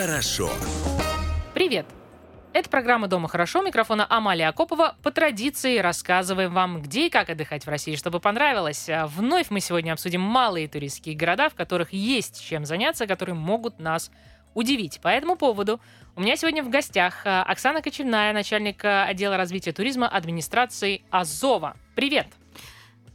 хорошо. Привет! Это программа «Дома хорошо». Микрофона Амалия Акопова. По традиции рассказываем вам, где и как отдыхать в России, чтобы понравилось. А Вновь мы сегодня обсудим малые туристские города, в которых есть чем заняться, которые могут нас удивить. По этому поводу у меня сегодня в гостях а, Оксана Кочевная, начальник а, отдела развития туризма администрации Азова. Привет!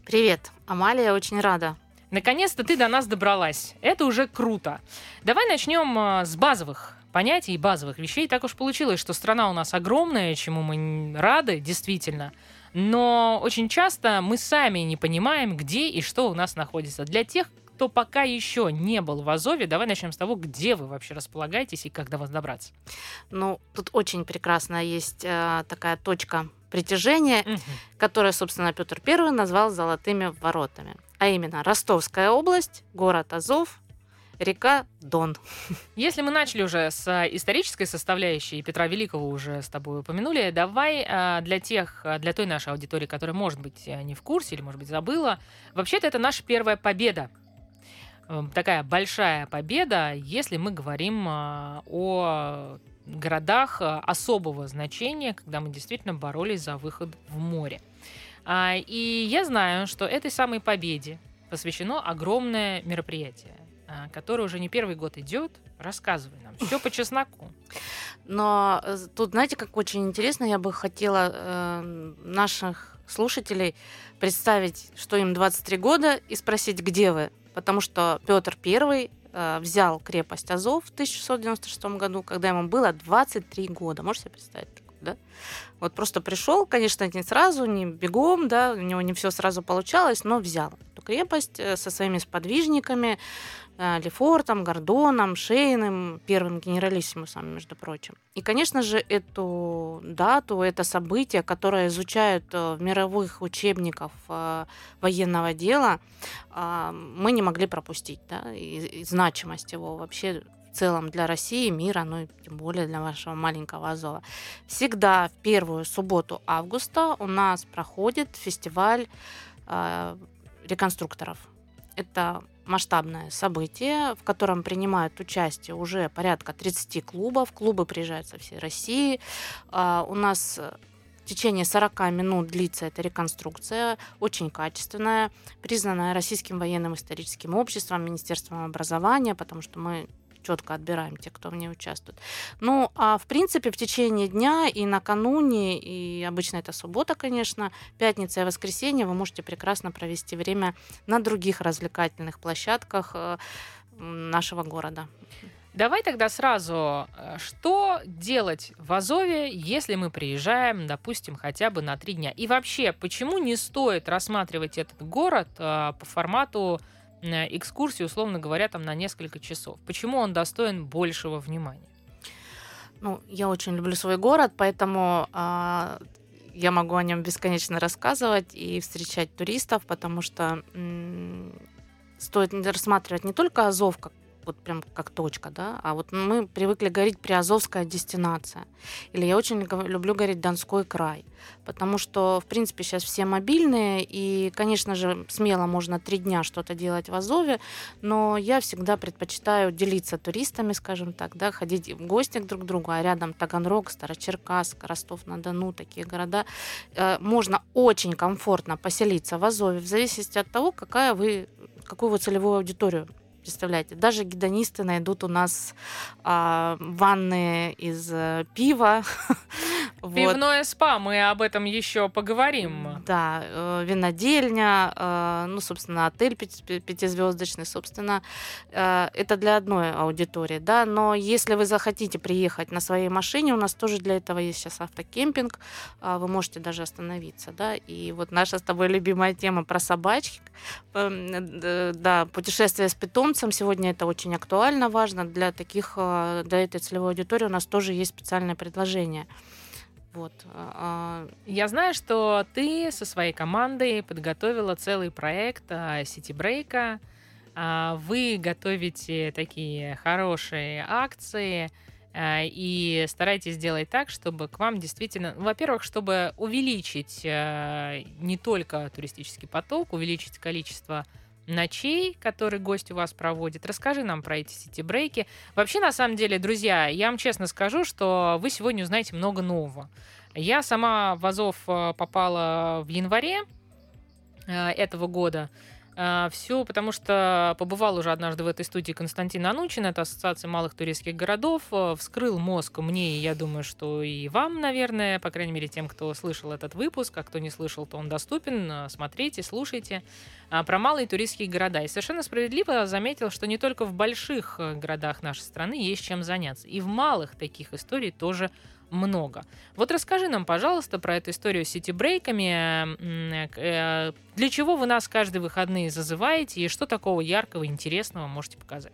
Привет, Амалия, очень рада. Наконец-то ты до нас добралась. Это уже круто. Давай начнем а, с базовых понятий и базовых вещей. Так уж получилось, что страна у нас огромная, чему мы рады, действительно. Но очень часто мы сами не понимаем, где и что у нас находится. Для тех, кто пока еще не был в Азове, давай начнем с того, где вы вообще располагаетесь и как до вас добраться. Ну, тут очень прекрасно есть э, такая точка притяжения, Мгм. которую, собственно, Петр I назвал золотыми воротами. А именно Ростовская область, город Азов, река Дон. Если мы начали уже с а, исторической составляющей, Петра Великого уже с тобой упомянули, давай а, для тех, а, для той нашей аудитории, которая, может быть, а, не в курсе или, может быть, забыла, вообще-то это наша первая победа. Эм, Такая большая победа, если мы говорим о городах особого значения, когда мы действительно боролись за выход в море. А, И я знаю, что этой самой победе посвящено огромное мероприятие, а, которое уже не первый год идет. Рассказывай нам. Все по чесноку. Но э, тут, знаете, как очень интересно, я бы хотела э, наших слушателей представить, что им 23 года, и спросить, где вы. Потому что Петр I э, взял крепость Азов в 1696 году, когда ему было 23 года. Можете себе представить? Да? Вот просто пришел, конечно, не сразу, не бегом, да, у него не все сразу получалось, но взял эту крепость э, со своими сподвижниками, э, Лефортом, Гордоном, Шейным, первым генералиссимусом, между прочим. И, конечно же, эту дату, это событие, которое изучают э, в мировых учебниках военного дела, э, мы не могли пропустить, да, и, значимость его вообще целом для России, мира, ну и тем более для вашего маленького Азова. Всегда в первую субботу августа у нас проходит фестиваль э, реконструкторов. Это масштабное событие, в котором принимают участие уже порядка 30 клубов. Клубы приезжают со всей России. А, У нас э, в течение 40 минут длится эта реконструкция, очень качественная, признанная Российским военным историческим обществом, Министерством образования, потому что мы четко отбираем тех, кто в ней участвует. Ну, а в принципе в течение дня и накануне, и обычно это суббота, конечно, пятница и воскресенье вы можете прекрасно провести время на других развлекательных площадках э, нашего города. Давай тогда сразу, э, что делать в Азове, если мы приезжаем, допустим, хотя бы на три дня? И вообще, почему не стоит рассматривать этот город э, по формату экскурсии, условно говоря, там на несколько часов? Почему он достоин большего внимания? Ну, я очень люблю свой город, поэтому а, я могу о нем бесконечно рассказывать и встречать туристов, потому что м, стоит рассматривать не только Азов как вот прям как точка, да, а вот мы привыкли говорить приазовская дестинация. Или я очень люблю говорить Донской край, потому что, в принципе, сейчас все мобильные, и, конечно же, смело можно три дня что-то делать в Азове, но я всегда предпочитаю делиться туристами, скажем так, да, ходить в гости к друг другу, а рядом Таганрог, Старочеркасск, Ростов-на-Дону, такие города. Э, Можно очень комфортно поселиться в Азове, в зависимости от того, какая вы, какую вы целевую аудиторию представляете. Даже гедонисты найдут у нас а, ванны из э, пива. Вот. Пивное спа, мы об этом еще поговорим. Да, э, винодельня, э, ну, собственно, отель пяти- пя- пятизвездочный, собственно, э, это для одной аудитории, да, но если вы захотите приехать на своей машине, у нас тоже для этого есть сейчас автокемпинг, а, вы можете даже остановиться, да, и вот наша с тобой любимая тема про собачек, эм, да, путешествие с питомцем, сегодня это очень актуально, важно, для таких, э, для этой целевой аудитории у нас тоже есть специальное предложение. Вот. а, Я знаю, что ты со своей командой подготовила целый проект Сити-брейка. Вы готовите такие хорошие акции а, и старайтесь сделать так, чтобы к вам действительно, во-первых, чтобы увеличить а, не только туристический поток, увеличить количество ночей, которые гость у вас проводит. Расскажи нам про эти сити-брейки. Вообще, на самом деле, друзья, я вам честно скажу, что вы сегодня узнаете много нового. Я сама в Азов э, попала в январе э, этого года. А, Все потому, что побывал уже однажды в этой студии Константин Анучин, это Ассоциация малых туристских городов, э, вскрыл мозг мне, и я думаю, что и вам, наверное, по крайней мере, тем, кто слышал этот выпуск, а кто не слышал, то он доступен, э, смотрите, слушайте, а, про малые туристские города. И совершенно справедливо заметил, что не только в больших э, городах нашей страны есть чем заняться, и в малых таких историй тоже. Вот расскажи нам, пожалуйста, про эту историю с сити-брейками. Э, для чего вы нас каждые выходные зазываете и что такого яркого, интересного можете показать?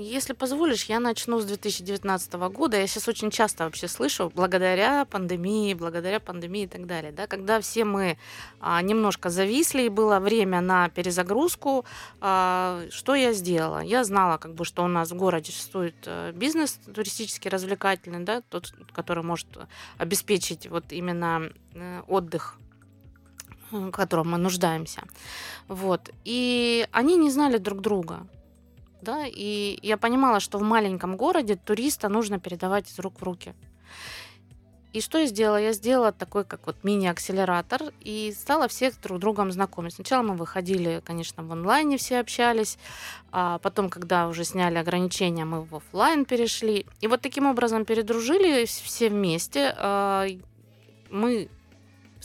Если позволишь, я начну с 2019 года. Я сейчас очень часто вообще слышу, благодаря пандемии, благодаря пандемии и так далее. Да, когда все мы а, немножко зависли, и было время на перезагрузку, а, что я сделала? Я знала, как бы, что у нас в городе существует э, бизнес туристический, развлекательный, да, тот, который может обеспечить вот именно э, отдых в котором мы нуждаемся. Вот. И они не знали друг друга да, и я понимала, что в маленьком городе туриста нужно передавать из рук в руки. И что я сделала? Я сделала такой, как вот мини-акселератор, и стала всех друг другом знакомить. Сначала мы выходили, конечно, в онлайне все общались, а потом, когда уже сняли ограничения, мы в офлайн перешли. И вот таким образом передружили все вместе. А, мы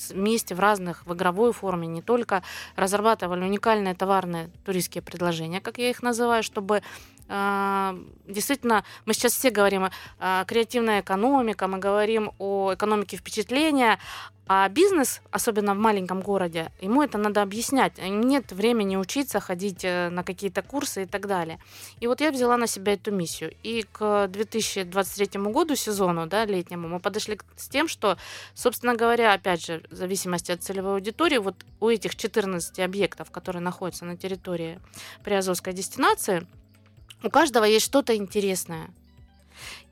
вместе в разных, в игровой форме, не только разрабатывали уникальные товарные туристские предложения, как я их называю, чтобы действительно, мы сейчас все говорим о креативной экономике, мы говорим о экономике впечатления, а бизнес, особенно в маленьком городе, ему это надо объяснять. Нет времени учиться, ходить э, на какие-то курсы и так далее. И вот я взяла на себя эту миссию. И к 2023 году, сезону да, летнему, мы подошли с тем, что, собственно говоря, опять же, в зависимости от целевой аудитории, вот у этих 14 объектов, которые находятся на территории Приазовской дестинации, у каждого есть что-то интересное.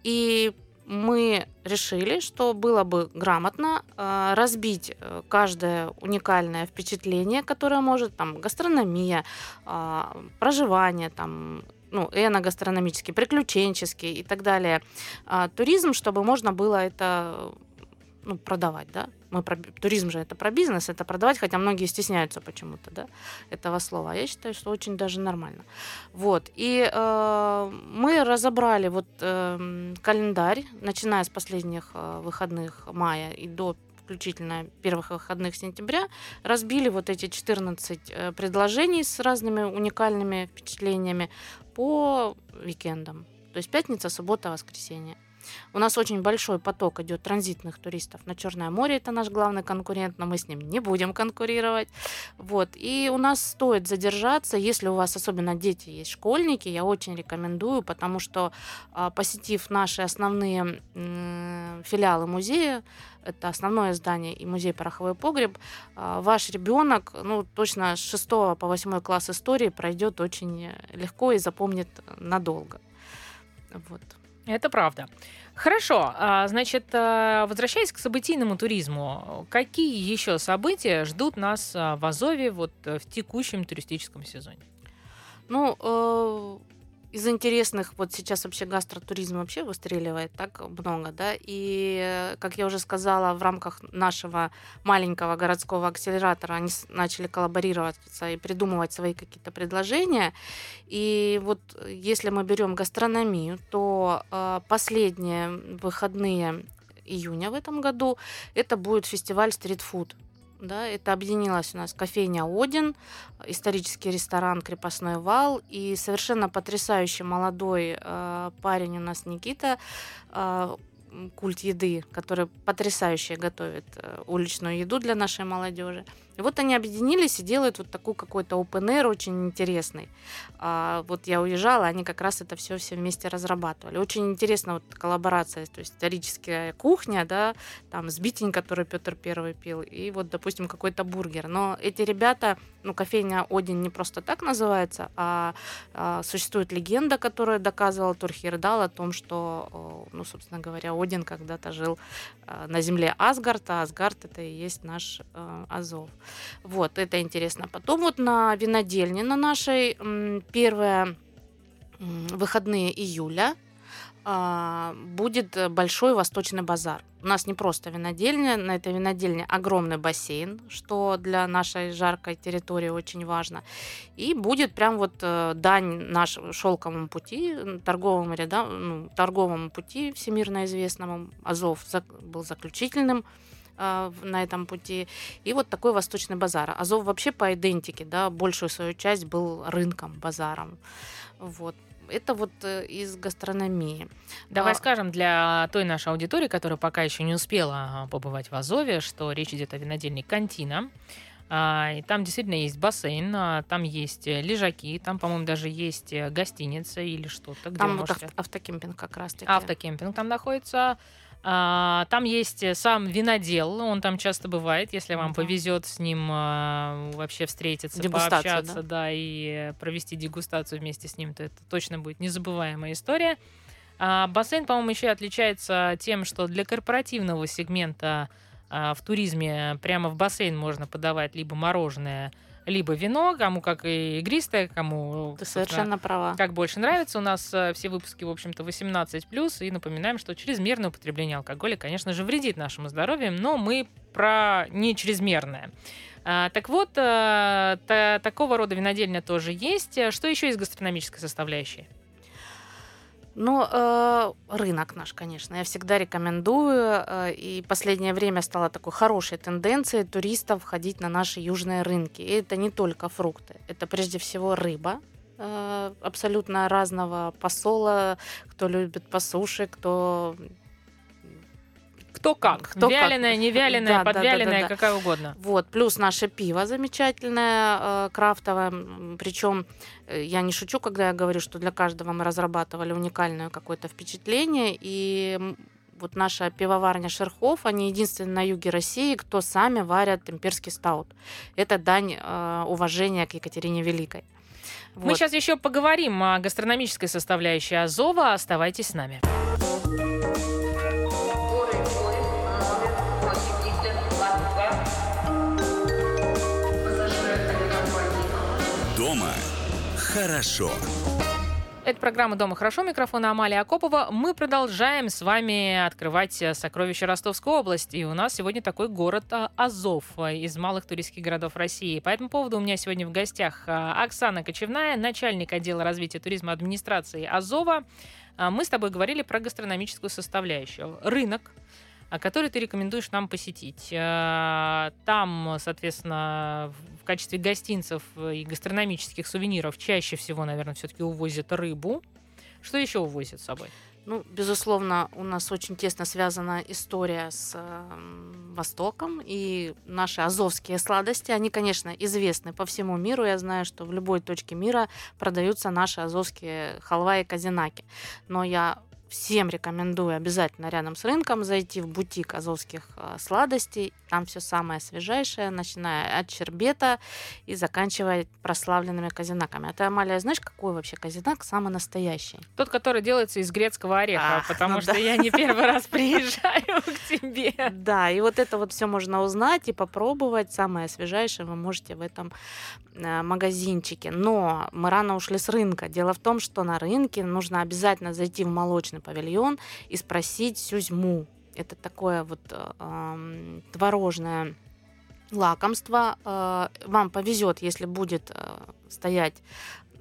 И мы решили, что было бы грамотно э, разбить э, каждое уникальное впечатление, которое может, там, гастрономия, э, проживание, там, ну, эногастрономический, приключенческий и так далее, э, туризм, чтобы можно было это ну, продавать, да. Мы про, туризм же это про бизнес, это продавать, хотя многие стесняются почему-то, да, этого слова. Я считаю, что очень даже нормально. Вот. И э, мы разобрали вот э, календарь, начиная с последних э, выходных мая и до включительно первых выходных сентября, разбили вот эти 14 э, предложений с разными уникальными впечатлениями по викендам. То есть пятница, суббота, воскресенье. У нас очень большой поток идет транзитных туристов на Черное море, это наш главный конкурент, но мы с ним не будем конкурировать. Вот. И у нас стоит задержаться, если у вас особенно дети есть, школьники, я очень рекомендую, потому что а, посетив наши основные филиалы музея, это основное здание и музей пороховой погреб, а, ваш ребенок, ну, точно с 6 по 8 класс истории пройдет очень легко и запомнит надолго. Вот. Это правда. Хорошо, а, значит, э, возвращаясь к событийному туризму, какие еще события ждут нас а, в Азове вот э, в текущем туристическом сезоне? Ну, э, из интересных, вот сейчас вообще гастротуризм вообще выстреливает так много, да, и, как я уже сказала, в рамках нашего маленького городского акселератора они начали коллаборироваться и придумывать свои какие-то предложения, и вот если мы берем гастрономию, то э, последние выходные июня в этом году это будет фестиваль стритфуд да, это объединилась у нас кофейня «Один», исторический ресторан «Крепостной вал» и совершенно потрясающий молодой э, парень у нас Никита, э, культ еды, который потрясающе готовит э, уличную еду для нашей молодежи. И вот они объединились и делают вот такой какой-то open air очень интересный. А, вот я уезжала, они как раз это все все вместе разрабатывали. Очень интересна вот коллаборация, то есть историческая кухня, да, там сбитень, который Петр Первый пил, и вот, допустим, какой-то бургер. Но эти ребята, ну, кофейня Один не просто так называется, а, а существует легенда, которая доказывала Турхирдал о том, что, ну, собственно говоря, Один когда-то жил а, на земле Асгарта, а Асгард это и есть наш а, Азов. Вот, это интересно. Потом вот на винодельне на нашей первые выходные июля а, будет большой восточный базар. У нас не просто винодельня, на этой винодельне огромный бассейн, что для нашей жаркой территории очень важно. И будет прям вот э, дань нашему шелковому пути, торговому, ряда, ну, торговому пути всемирно известному. Азов был заключительным а, на этом пути. И вот такой восточный базар. Азов вообще по идентике, да, большую свою часть был рынком, базаром. Вот. Это вот э, из гастрономии. Давай а... скажем для той нашей аудитории, которая пока еще не успела побывать в Азове, что речь идет о винодельне Кантина. А, и там действительно есть бассейн, а, там есть э, лежаки, там, по-моему, даже есть э, гостиница или что-то. Там вот можете... автокемпинг как раз-таки. Автокемпинг там находится. А, там есть э, сам винодел, он там часто бывает, если вам повезет с ним а, вообще встретиться, пообщаться, да? да, и провести дегустацию вместе с ним, то это точно будет незабываемая история. А, бассейн, по-моему, еще отличается тем, что для корпоративного сегмента в туризме прямо в бассейн можно подавать либо мороженое, либо вино, кому как и игристое, кому Ты совершенно права. как больше нравится. У нас э, все выпуски, в общем-то, 18+, и напоминаем, что чрезмерное употребление алкоголя, конечно же, вредит нашему здоровью, но мы про не чрезмерное. А, так вот, та, такого рода винодельня тоже есть. Что еще из гастрономической составляющей? Ну, э, рынок наш, конечно, я всегда рекомендую. Э, и последнее время стало такой хорошей тенденцией туристов ходить на наши южные рынки. И это не только фрукты, это прежде всего рыба, э, абсолютно разного посола, кто любит по суше, кто кто как. Кто вяленое, не вяленое, да, подвяленое, да, да, да, да. какая угодно. Вот, плюс наше пиво замечательное, э, крафтовое. Причем э, я не шучу, когда я говорю, что для каждого мы разрабатывали уникальное какое-то впечатление. И вот наша пивоварня Шерхов, они единственные на юге России, кто сами варят имперский стаут. Это дань э, уважения к Екатерине Великой. Вот. Мы сейчас еще поговорим о гастрономической составляющей Азова. Оставайтесь с нами. Хорошо. Это программа «Дома хорошо». Микрофон Амалия Акопова. Мы продолжаем с вами открывать сокровища Ростовской области. И у нас сегодня такой город а, Азов а, из малых туристских городов России. По этому поводу у меня сегодня в гостях а, Оксана Кочевная, начальник отдела развития туризма администрации Азова. Мы с тобой говорили про гастрономическую составляющую. Рынок, который ты рекомендуешь нам посетить. Э, там, соответственно, в качестве гостинцев и гастрономических сувениров чаще всего, наверное, все-таки увозят рыбу. Что еще увозят с собой? Ну, безусловно, у нас очень тесно связана история с э, Востоком, и наши азовские сладости, они, конечно, известны по всему миру. Я знаю, что в любой точке мира продаются наши азовские халва и казинаки. Но я всем рекомендую обязательно рядом с рынком зайти в бутик азовских а, сладостей. Там все самое свежайшее, начиная от чербета и заканчивая прославленными казинаками. А ты, Амалия, знаешь, какой вообще казинак самый настоящий? Тот, который делается из грецкого ореха, Ах, потому ну что да. я не первый раз приезжаю к тебе. Да, и вот это вот все можно узнать и попробовать. Самое свежайшее вы можете в этом э, магазинчике. Но мы рано ушли с рынка. Дело в том, что на рынке нужно обязательно зайти в молочный павильон и спросить сюзьму. Это такое вот э, творожное лакомство. Э, вам повезет, если будет э, стоять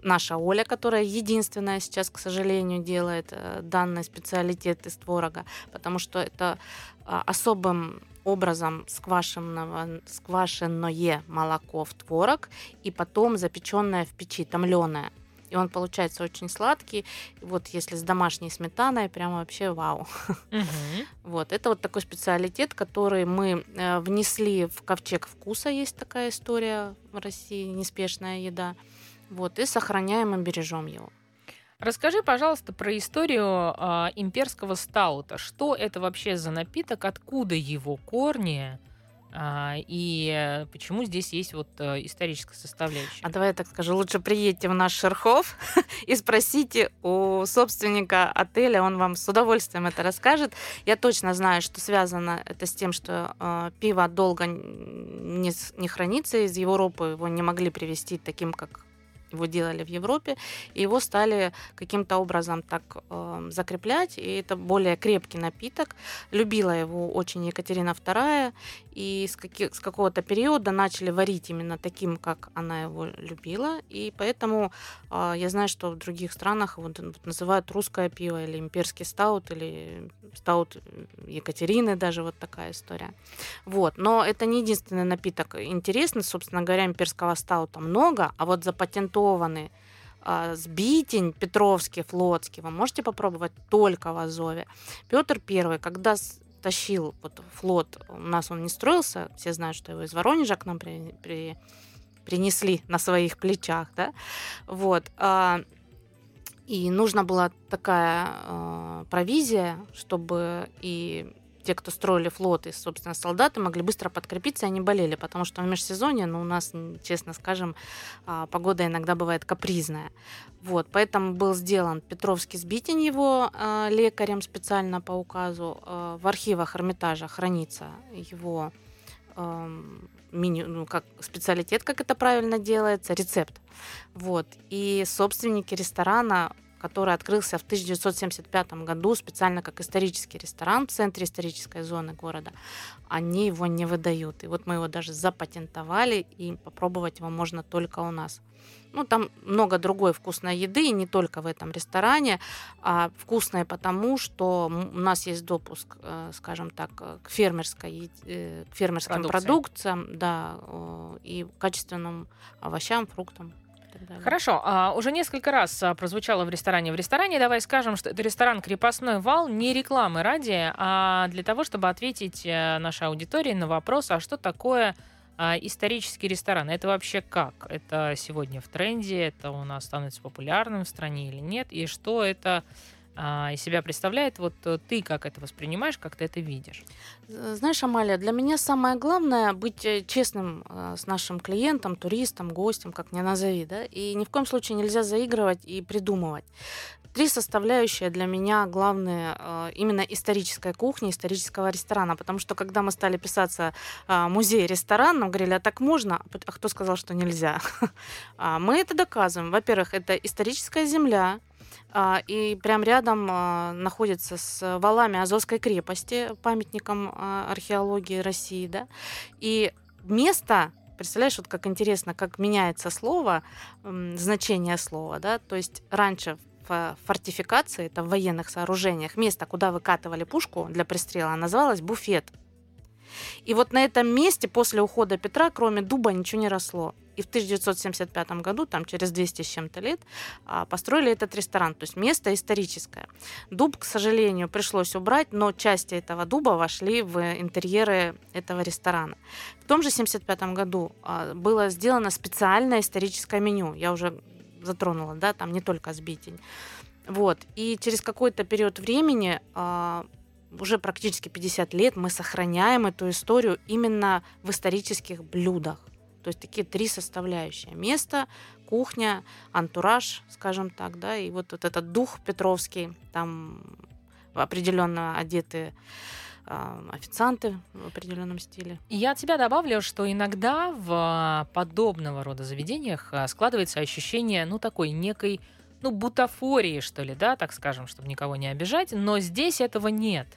наша Оля, которая единственная сейчас, к сожалению, делает э, данный специалитет из творога, потому что это э, особым образом сквашенного, сквашенное молоко в творог и потом запеченное в печи, томленое и он получается очень сладкий. Вот если с домашней сметаной, прям вообще вау. Вот, это вот такой специалитет, который мы э, внесли в ковчег вкуса, есть такая история в России, неспешная еда. Вот, и сохраняем и бережем его. Расскажи, пожалуйста, про историю э, имперского стаута. Что это вообще за напиток, откуда его корни? А, и почему здесь есть вот э, историческая составляющая? А давай я так скажу, лучше приедьте в наш Шерхов и спросите у собственника отеля, он вам с удовольствием это расскажет. Я точно знаю, что связано это с тем, что э, пиво долго не, не хранится из Европы, его не могли привезти таким, как его делали в Европе, и его стали каким-то образом так э, закреплять, и это более крепкий напиток. Любила его очень Екатерина II, и с, каких, с какого-то периода начали варить именно таким, как она его любила, и поэтому э, я знаю, что в других странах вот, называют русское пиво или имперский стаут, или стаут Екатерины, даже вот такая история. Вот, но это не единственный напиток интересный, собственно говоря, имперского стаута много, а вот запатентованный а, сбитень Петровский, Флотский, вы можете попробовать только в Азове. Петр Первый, когда тащил вот флот, у нас он не строился, все знают, что его из Воронежа к нам при, при, принесли на своих плечах, да, вот, а, и нужна была такая а, провизия, чтобы и те, кто строили флот, и, собственно, солдаты могли быстро подкрепиться, и они болели, потому что в межсезонье, ну, у нас, честно скажем, а, погода иногда бывает капризная. Вот, поэтому был сделан Петровский сбитень его а, лекарем специально по указу. А, в архивах Эрмитажа хранится его меню, ну, как специалитет, как это правильно делается, рецепт. Вот. И собственники ресторана который открылся в 1975 году специально как исторический ресторан в центре исторической зоны города, они его не выдают. И вот мы его даже запатентовали, и попробовать его можно только у нас. Ну, там много другой вкусной еды, и не только в этом ресторане, а вкусной потому, что у нас есть допуск, э, скажем так, к фермерской, э, к фермерским Продукции. продукциям, да, и качественным овощам, фруктам далее. Хорошо. А, уже несколько раз а, прозвучало в ресторане. В ресторане давай скажем, что это ресторан «Крепостной вал» не рекламы ради, а для того, чтобы ответить а, нашей аудитории на вопрос, а что такое а, исторический ресторан? Это вообще как? Это сегодня в тренде? Это у нас становится популярным в стране или нет? И что это а, из себя представляет. Вот э, ты как это воспринимаешь, как ты это видишь? Знаешь, Амалия, для меня самое главное быть э, честным э, с нашим клиентом, туристом, гостем, как ни назови, да, и ни в коем случае нельзя заигрывать и придумывать. Три составляющие для меня главные именно историческая кухня, исторического ресторана, потому что когда мы стали писаться музей-ресторан, нам говорили, а так можно? А кто сказал, что нельзя? А мы это доказываем. Во-первых, это историческая земля, а, и прям рядом а, находится с валами Азовской крепости, памятником а, археологии России, да, и место Представляешь, вот как интересно, как меняется слово, значение слова, да, то есть раньше в фортификации, это в военных сооружениях, место, куда выкатывали пушку для пристрела, называлось буфет. И вот на этом месте после ухода Петра, кроме дуба, ничего не росло. И в 1975 году, там через 200 с чем-то лет, а, построили этот ресторан. То есть место историческое. Дуб, к сожалению, пришлось убрать, но части этого дуба вошли в интерьеры этого ресторана. В том же 1975 году а, было сделано специальное историческое меню. Я уже затронула, да, там не только сбитень. Вот. И через какой-то период времени а, уже практически 50 лет мы сохраняем эту историю именно в исторических блюдах. То есть такие три составляющие. Место, кухня, антураж, скажем так, да, и вот, вот этот дух Петровский, там определенно одеты э, официанты в определенном стиле. Я от тебя добавлю, что иногда в подобного рода заведениях а, складывается ощущение, ну, такой некой ну, бутафории, что ли, да, так скажем, чтобы никого не обижать, но здесь этого нет.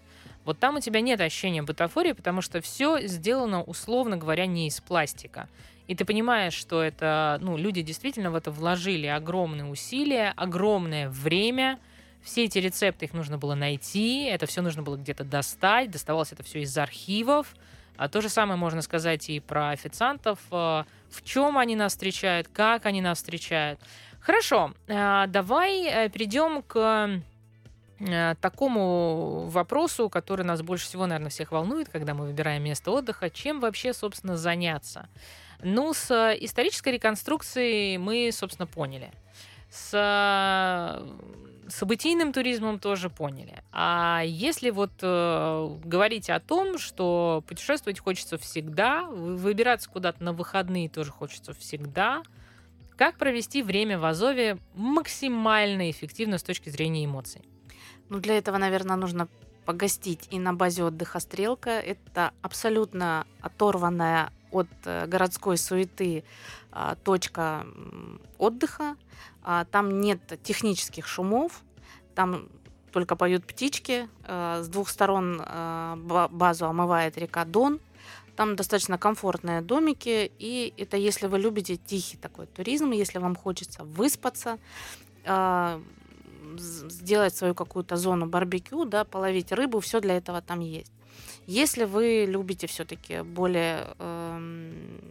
Вот там у тебя нет ощущения бутафории, потому что все сделано, условно говоря, не из пластика. И ты понимаешь, что это, ну, люди действительно в это вложили огромные усилия, огромное время. Все эти рецепты их нужно было найти, это все нужно было где-то достать, доставалось это все из архивов. А то же самое можно сказать и про официантов, э, в чем они нас встречают, как они нас встречают. Хорошо, э, давай э, перейдем к такому вопросу, который нас больше всего, наверное, всех волнует, когда мы выбираем место отдыха, чем вообще, собственно, заняться. Ну, с исторической реконструкцией мы, собственно, поняли. С событийным туризмом тоже поняли. А если вот э, говорить о том, что путешествовать хочется всегда, выбираться куда-то на выходные тоже хочется всегда, как провести время в Азове максимально эффективно с точки зрения эмоций? Ну, для этого, наверное, нужно погостить и на базе отдыха «Стрелка». Это абсолютно оторванная от э, городской суеты а, точка отдыха. А, там нет технических шумов, там только поют птички. А, с двух сторон базу омывает река Дон. Там достаточно комфортные домики, и это если вы любите тихий такой туризм, если вам хочется выспаться, сделать свою какую-то зону барбекю, да, половить рыбу, все для этого там есть. Если вы любите все-таки более эм,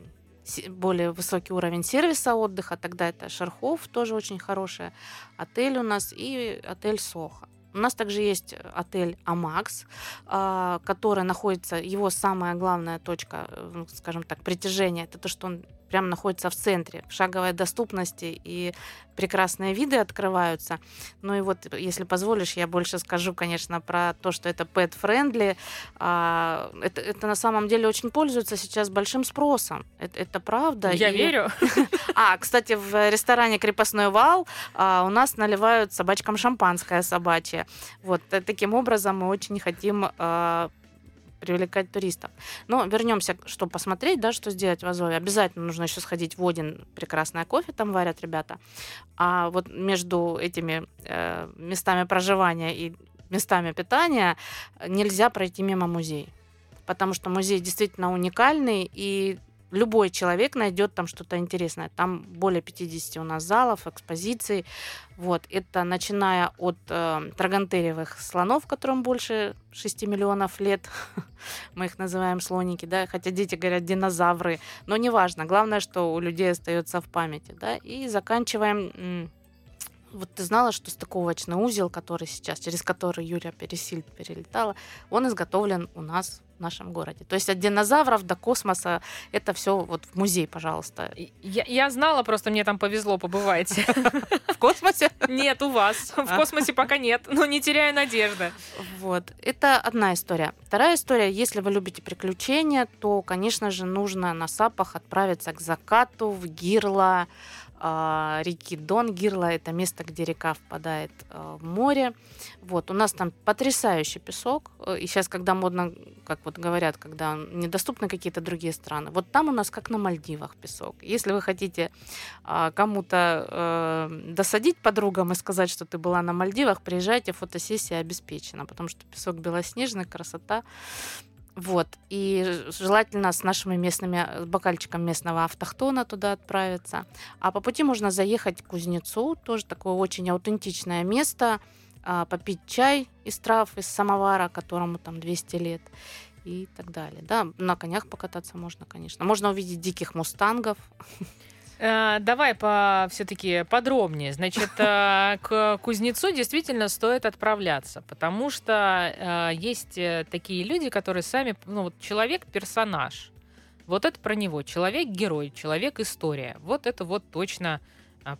более высокий уровень сервиса отдыха, тогда это Шерхов, тоже очень хороший отель у нас, и отель Соха. У нас также есть отель Амакс, а, который находится, его самая главная точка, э, ну, скажем так, притяжения, это то, что он прямо находится в центре, в шаговой доступности, и прекрасные виды открываются. Ну и вот, если позволишь, я больше скажу, конечно, про то, что это pet-friendly. А, это, это на самом деле очень пользуется сейчас большим спросом. Это, это правда. Я и... верю. А, кстати, в ресторане «Крепостной вал» а, у нас наливают собачкам шампанское собачье. Вот, таким образом мы очень хотим а, привлекать туристов. Но вернемся, что посмотреть, да, что сделать в Азове. Обязательно нужно еще сходить в Один, прекрасное кофе там варят ребята. А вот между этими э, местами проживания и местами питания нельзя пройти мимо музея. Потому что музей действительно уникальный, и любой человек найдет там что-то интересное. Там более 50 у нас залов, экспозиций. Вот. Это начиная от э, трагантеревых слонов, которым больше 6 миллионов лет. Мы их называем слоники, да, хотя дети говорят динозавры. Но неважно. Главное, что у людей остается в памяти. Да? И заканчиваем вот ты знала, что стыковочный узел, который сейчас, через который Юрия Пересиль перелетала, он изготовлен у нас нашем городе. То есть от динозавров до космоса это все вот в музей, пожалуйста. Я, я знала, просто мне там повезло побывать. В космосе? Нет, у вас. В космосе пока нет, но не теряю надежды. Вот. Это одна история. Вторая история, если вы любите приключения, то, конечно же, нужно на САПах отправиться к закату в Гирло, а, реки Дон. Гирла – это место, где река впадает а, в море. Вот, у нас там потрясающий песок. Э, и сейчас, когда модно, как вот говорят, когда недоступны какие-то другие страны, вот там у нас как на Мальдивах песок. Если вы хотите а, кому-то э, досадить подругам и сказать, что ты была на Мальдивах, приезжайте, фотосессия обеспечена, потому что песок белоснежный, красота. Вот. И желательно с нашими местными, с бокальчиком местного автохтона туда отправиться. А по пути можно заехать к Кузнецу, тоже такое очень аутентичное место, а, попить чай из трав, из самовара, которому там 200 лет и так далее. Да, на конях покататься можно, конечно. Можно увидеть диких мустангов. Э, давай по все-таки подробнее. Значит, э, к кузнецу действительно стоит отправляться, потому что э, есть такие люди, которые сами, ну вот человек персонаж. Вот это про него. Человек герой, человек история. Вот это вот точно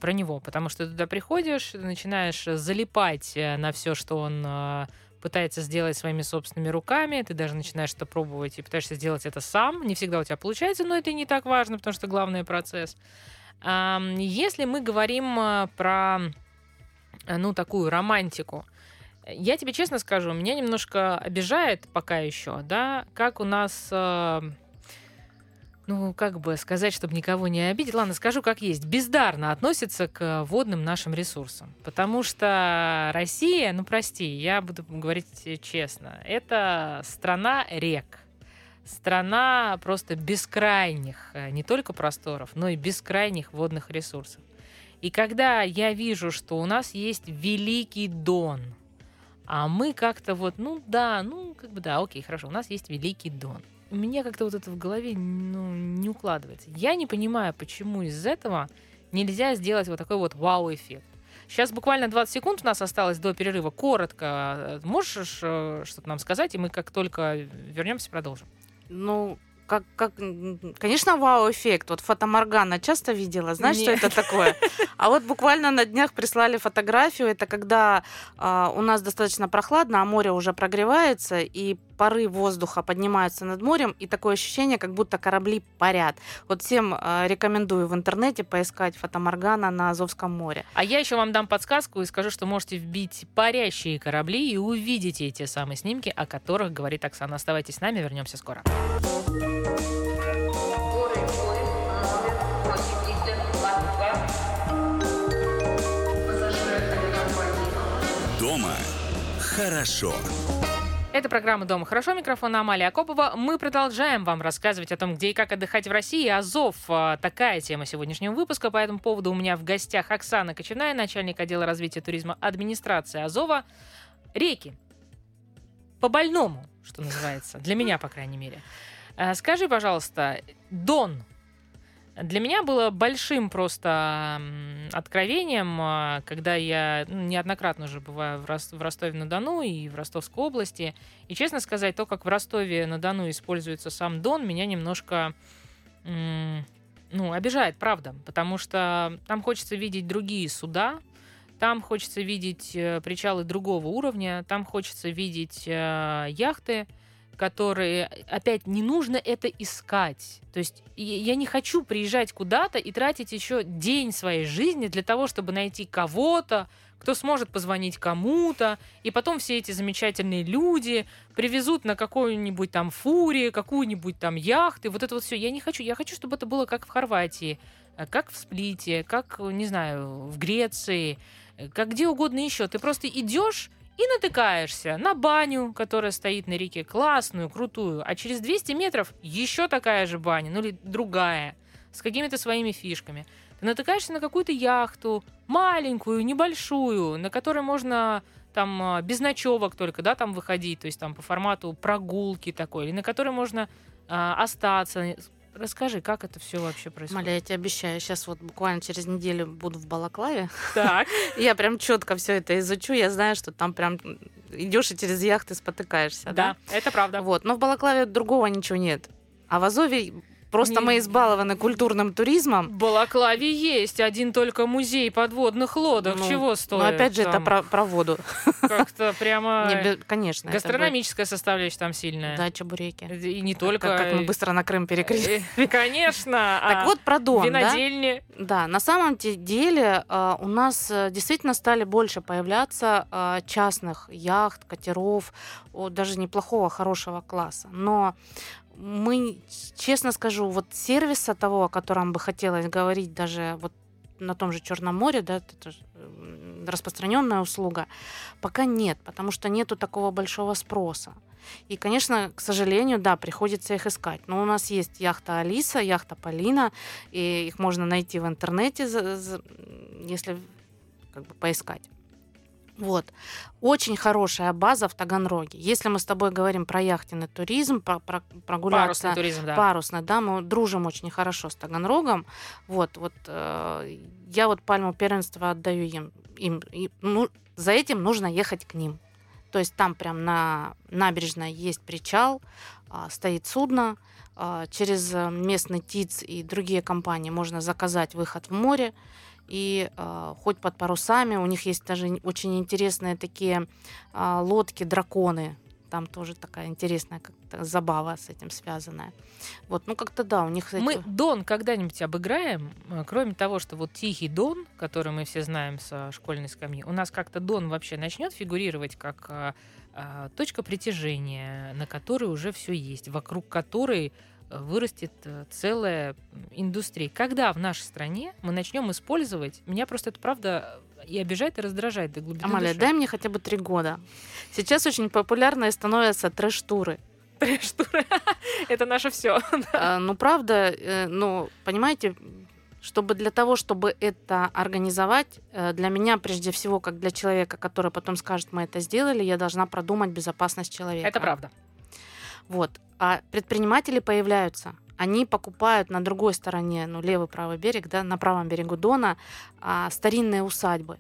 про него, потому что туда приходишь, начинаешь залипать на все, что он пытается сделать своими собственными руками, ты даже начинаешь это пробовать и пытаешься сделать это сам. Не всегда у тебя получается, но это не так важно, потому что главный процесс. Если мы говорим э, про, э, ну, такую романтику, я тебе честно скажу, меня немножко обижает пока еще, да, как у нас э, ну, как бы сказать, чтобы никого не обидеть, ладно, скажу как есть, бездарно относится к водным нашим ресурсам. Потому что Россия, ну прости, я буду говорить честно, это страна рек. Страна просто бескрайних, э, не только просторов, но и бескрайних водных ресурсов. И когда я вижу, что у нас есть Великий Дон, а мы как-то вот, ну да, ну как бы да, окей, хорошо, у нас есть Великий Дон меня как-то вот это в голове ну, не укладывается. Я не понимаю, почему из этого нельзя сделать вот такой вот вау-эффект. Сейчас буквально 20 секунд у нас осталось до перерыва. Коротко. Можешь э, что-то нам сказать, и мы как только вернемся, продолжим? Ну, как, как, конечно, вау-эффект. Вот фотоморгана часто видела, знаешь, Нет. что это такое? А вот буквально на днях прислали фотографию. Это когда а, у нас достаточно прохладно, а море уже прогревается, и пары воздуха поднимаются над морем, и такое ощущение, как будто корабли парят. Вот всем а, рекомендую в интернете поискать фотоморгана на Азовском море. А я еще вам дам подсказку и скажу, что можете вбить парящие корабли и увидите эти самые снимки, о которых говорит Оксана. Оставайтесь с нами, вернемся скоро. Дома хорошо. Это программа «Дома хорошо». Микрофон Амалия Акопова. Мы продолжаем вам рассказывать о том, где и как отдыхать в России. Азов а, – такая тема сегодняшнего выпуска. По этому поводу у меня в гостях Оксана Кочаная, начальник отдела развития туризма администрации Азова. Реки. По больному, что называется. Для меня, по крайней мере. Э, скажи, пожалуйста, Дон для меня было большим просто откровением, а, когда я ну, неоднократно уже бываю в, Ростове-на-Дону и в Ростовской области. И, честно сказать, то, как в Ростове-на-Дону используется сам Дон, меня немножко ну, обижает, правда. Потому что там хочется видеть другие суда, там хочется видеть э, причалы другого уровня, там хочется видеть э, яхты, которые, опять, не нужно это искать. То есть я не хочу приезжать куда-то и тратить еще день своей жизни для того, чтобы найти кого-то, кто сможет позвонить кому-то, и потом все эти замечательные люди привезут на какой-нибудь там фуре, какую-нибудь там яхты, вот это вот все. Я не хочу, я хочу, чтобы это было как в Хорватии, как в Сплите, как, не знаю, в Греции, как где угодно еще. Ты просто идешь и натыкаешься на баню, которая стоит на реке, классную, крутую, а через 200 метров еще такая же баня, ну или другая, с какими-то своими фишками. Ты натыкаешься на какую-то яхту, маленькую, небольшую, на которой можно там а, без ночевок только, да, там выходить, то есть там по формату прогулки такой, или на которой можно а, остаться, Расскажи, как это все вообще происходит? Маля, я тебе обещаю, сейчас вот буквально через неделю буду в Балаклаве. Так. я прям четко все это изучу. Я знаю, что там прям идешь и через яхты спотыкаешься. Да, да, это правда. Вот, но в Балаклаве другого ничего нет. А в Азове Просто не... мы избалованы культурным туризмом. В Балаклаве есть один только музей подводных лодок. Ну, Чего стоит? Ну, опять же, там? это про, про воду. Как-то прямо... Не, конечно. Гастрономическая составляющая там сильная. Да, чебуреки. И не только... Как, как мы быстро на Крым перекрыли. Э, конечно. Так а вот про дом, Винодельни. Да, на самом деле а, у нас э, действительно стали больше появляться а, частных яхт, катеров, даже неплохого, хорошего класса. Но мы, честно скажу, вот сервиса того, о котором бы хотелось говорить даже вот на том же Черном море, да, это распространенная услуга, пока нет, потому что нету такого большого спроса. И, конечно, к сожалению, да, приходится их искать. Но у нас есть яхта Алиса, яхта Полина, и их можно найти в интернете, если как бы поискать. Вот. Очень хорошая база в Таганроге. Если мы с тобой говорим про яхтенный туризм, про, про прогуляться... Парусный туризм, да. Парусный, да, мы дружим очень хорошо с Таганрогом. Вот, вот э, я вот пальму первенства отдаю им. им и, ну, за этим нужно ехать к ним. То есть там прям на набережной есть причал, э, стоит судно, э, через местный ТИЦ и другие компании можно заказать выход в море и э, хоть под парусами. У них есть даже очень интересные такие э, лодки-драконы. Там тоже такая интересная как забава с этим связанная. Вот, ну как-то да, у них... Мы эти... Дон когда-нибудь обыграем, э, кроме того, что вот Тихий Дон, который мы все знаем со школьной скамьи, у нас как-то Дон вообще начнет фигурировать как э, точка притяжения, на которой уже все есть, вокруг которой вырастет э, целая индустрия. Когда в нашей стране мы начнем использовать, меня просто это правда и обижает, и раздражает до глубины Амалия, души. дай мне хотя бы три года. Сейчас очень популярные становятся трэш-туры. Трэш-туры. это наше все. А, ну, правда, э, ну, понимаете, чтобы для того, чтобы это организовать, э, для меня, прежде всего, как для человека, который потом скажет, мы это сделали, я должна продумать безопасность человека. Это правда. Вот. А предприниматели появляются. Они покупают на другой стороне, ну, левый правый берег, да, на правом берегу Дона а, старинные усадьбы.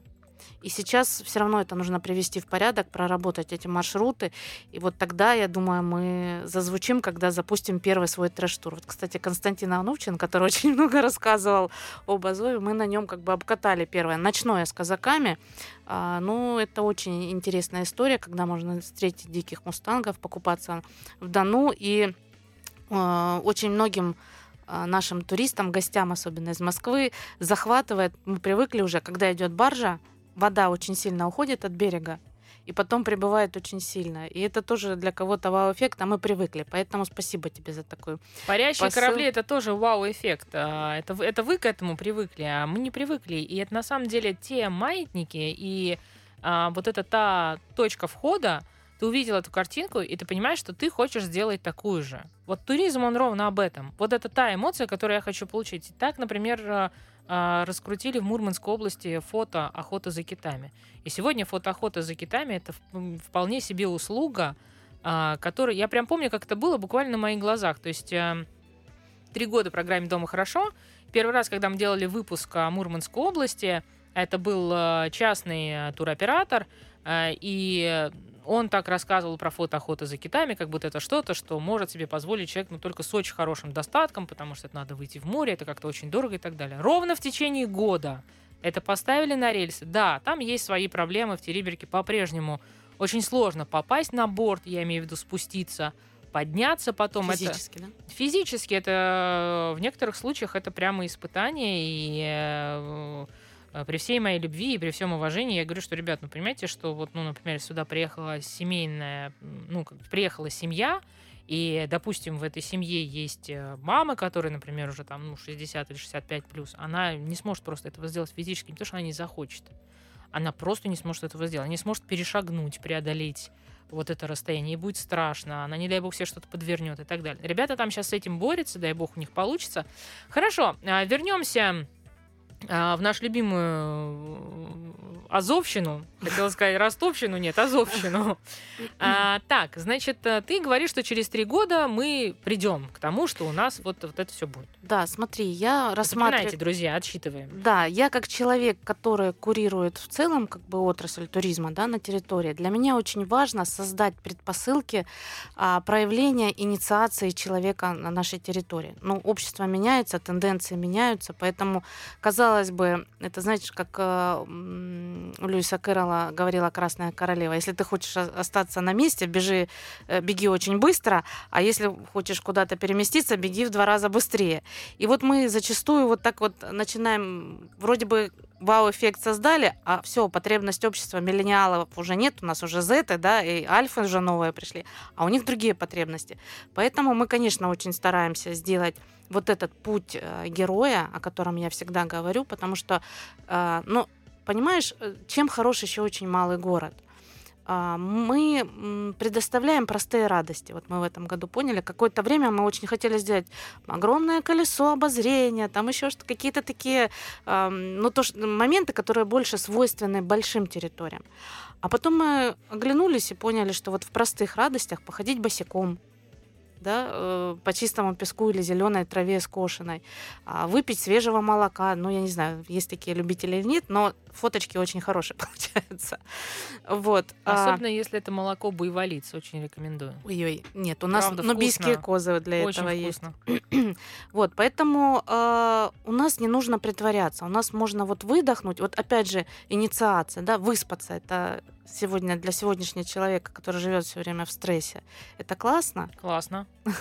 И сейчас все равно это нужно привести в порядок, проработать эти маршруты. И вот тогда, я думаю, мы зазвучим, когда запустим первый свой трэш-тур. Вот, кстати, Константин Ановчин, который очень много рассказывал об Азове, мы на нем как бы обкатали первое ночное с казаками. А, ну, это очень интересная история, когда можно встретить диких мустангов, покупаться в Дону. И э, очень многим а, нашим туристам, гостям, особенно из Москвы, захватывает. Мы привыкли уже, когда идет баржа, вода очень сильно уходит от берега, и потом прибывает очень сильно. И это тоже для кого-то вау-эффект, а мы привыкли. Поэтому спасибо тебе за такой Парящие посыл. корабли это тоже вау-эффект. А, Это, вы- это вы к этому привыкли, а мы не привыкли. И это на самом деле те маятники и а, вот это та точка входа, ты увидел эту картинку, и ты понимаешь, что ты хочешь сделать такую же. Вот туризм, он ровно об этом. Вот это та эмоция, которую я хочу получить. И так, например, а, раскрутили в Мурманской области фото охоты за китами. И сегодня фотоохота за китами это вполне себе услуга, а, которая... Я прям помню, как это было буквально на моих глазах. То есть а, три года программе «Дома хорошо». Первый раз, когда мы делали выпуск о Мурманской области, это был э, частный туроператор, э, и он так рассказывал про фотоохоту за китами, как будто это что-то, что может себе позволить человек, но только с очень хорошим достатком, потому что это надо выйти в море, это как-то очень дорого и так далее. Ровно в течение года это поставили на рельсы. Да, там есть свои проблемы в Териберке по-прежнему. Очень сложно попасть на борт, я имею в виду спуститься, подняться потом. Это- физически, да? Физически это э, в некоторых случаях это прямо испытание, и э, при всей моей любви и при всем уважении я говорю, что, ребят, ну понимаете, что вот, ну, например, сюда приехала семейная, ну, как приехала семья, и, допустим, в этой семье есть э, мама, которая, например, уже там, ну, 60 или 65 плюс, она не сможет просто этого сделать физически, не то, что она не захочет. Она просто не сможет этого сделать. Она не сможет перешагнуть, преодолеть вот это расстояние, ей будет страшно, она, не дай бог, себе что-то подвернет и так далее. Ребята там сейчас с этим борются, дай бог, у них получится. Хорошо, а, вернемся в нашу любимую э, Азовщину. Хотела сказать Ростовщину, нет, Азовщину. А, так, значит, э, ты говоришь, что через три года мы придем к тому, что у нас вот, вот это все будет. Да, смотри, я рассматриваю... Друзья, отсчитываем. Да, я как человек, который курирует в целом как бы отрасль туризма да, на территории, для меня очень важно создать предпосылки а, проявления инициации человека на нашей территории. Ну, общество меняется, тенденции меняются, поэтому, казалось бы, это, знаешь, как э, у Льюиса Кэрролла говорила «Красная королева», если ты хочешь остаться на месте, бежи, э, беги очень быстро, а если хочешь куда-то переместиться, беги в два раза быстрее. И вот мы зачастую вот так вот начинаем, вроде бы вау-эффект создали, а все, потребность общества миллениалов уже нет, у нас уже зеты, да, и альфы уже новые пришли, а у них другие потребности. Поэтому мы, конечно, очень стараемся сделать вот этот путь э, героя, о котором я всегда говорю, потому что, э, ну, понимаешь, э, чем хорош еще очень малый город? А, мы предоставляем простые радости. Вот мы в этом году поняли. Какое-то время мы очень хотели сделать огромное колесо обозрения, там еще что какие-то такие, ну, то, что, моменты, которые больше свойственны большим территориям. А потом мы оглянулись и поняли, что вот в простых радостях походить босиком, да, э, по чистому песку или зеленой траве скошенной, а, выпить свежего молока. Ну, я не знаю, есть такие любители или нет, но фоточки очень хорошие получаются. Вот. а, Особенно если это молоко буйволиц, очень рекомендую. Ой-ой, нет, у нас Правда, нубийские вкусно. козы для очень этого есть. вкусно. Вот, поэтому э, у нас не нужно притворяться, у нас можно вот выдохнуть, вот опять же инициация, да, выспаться, это сегодня для сегодняшнего человека, который живет все время в стрессе, это классно. Классно.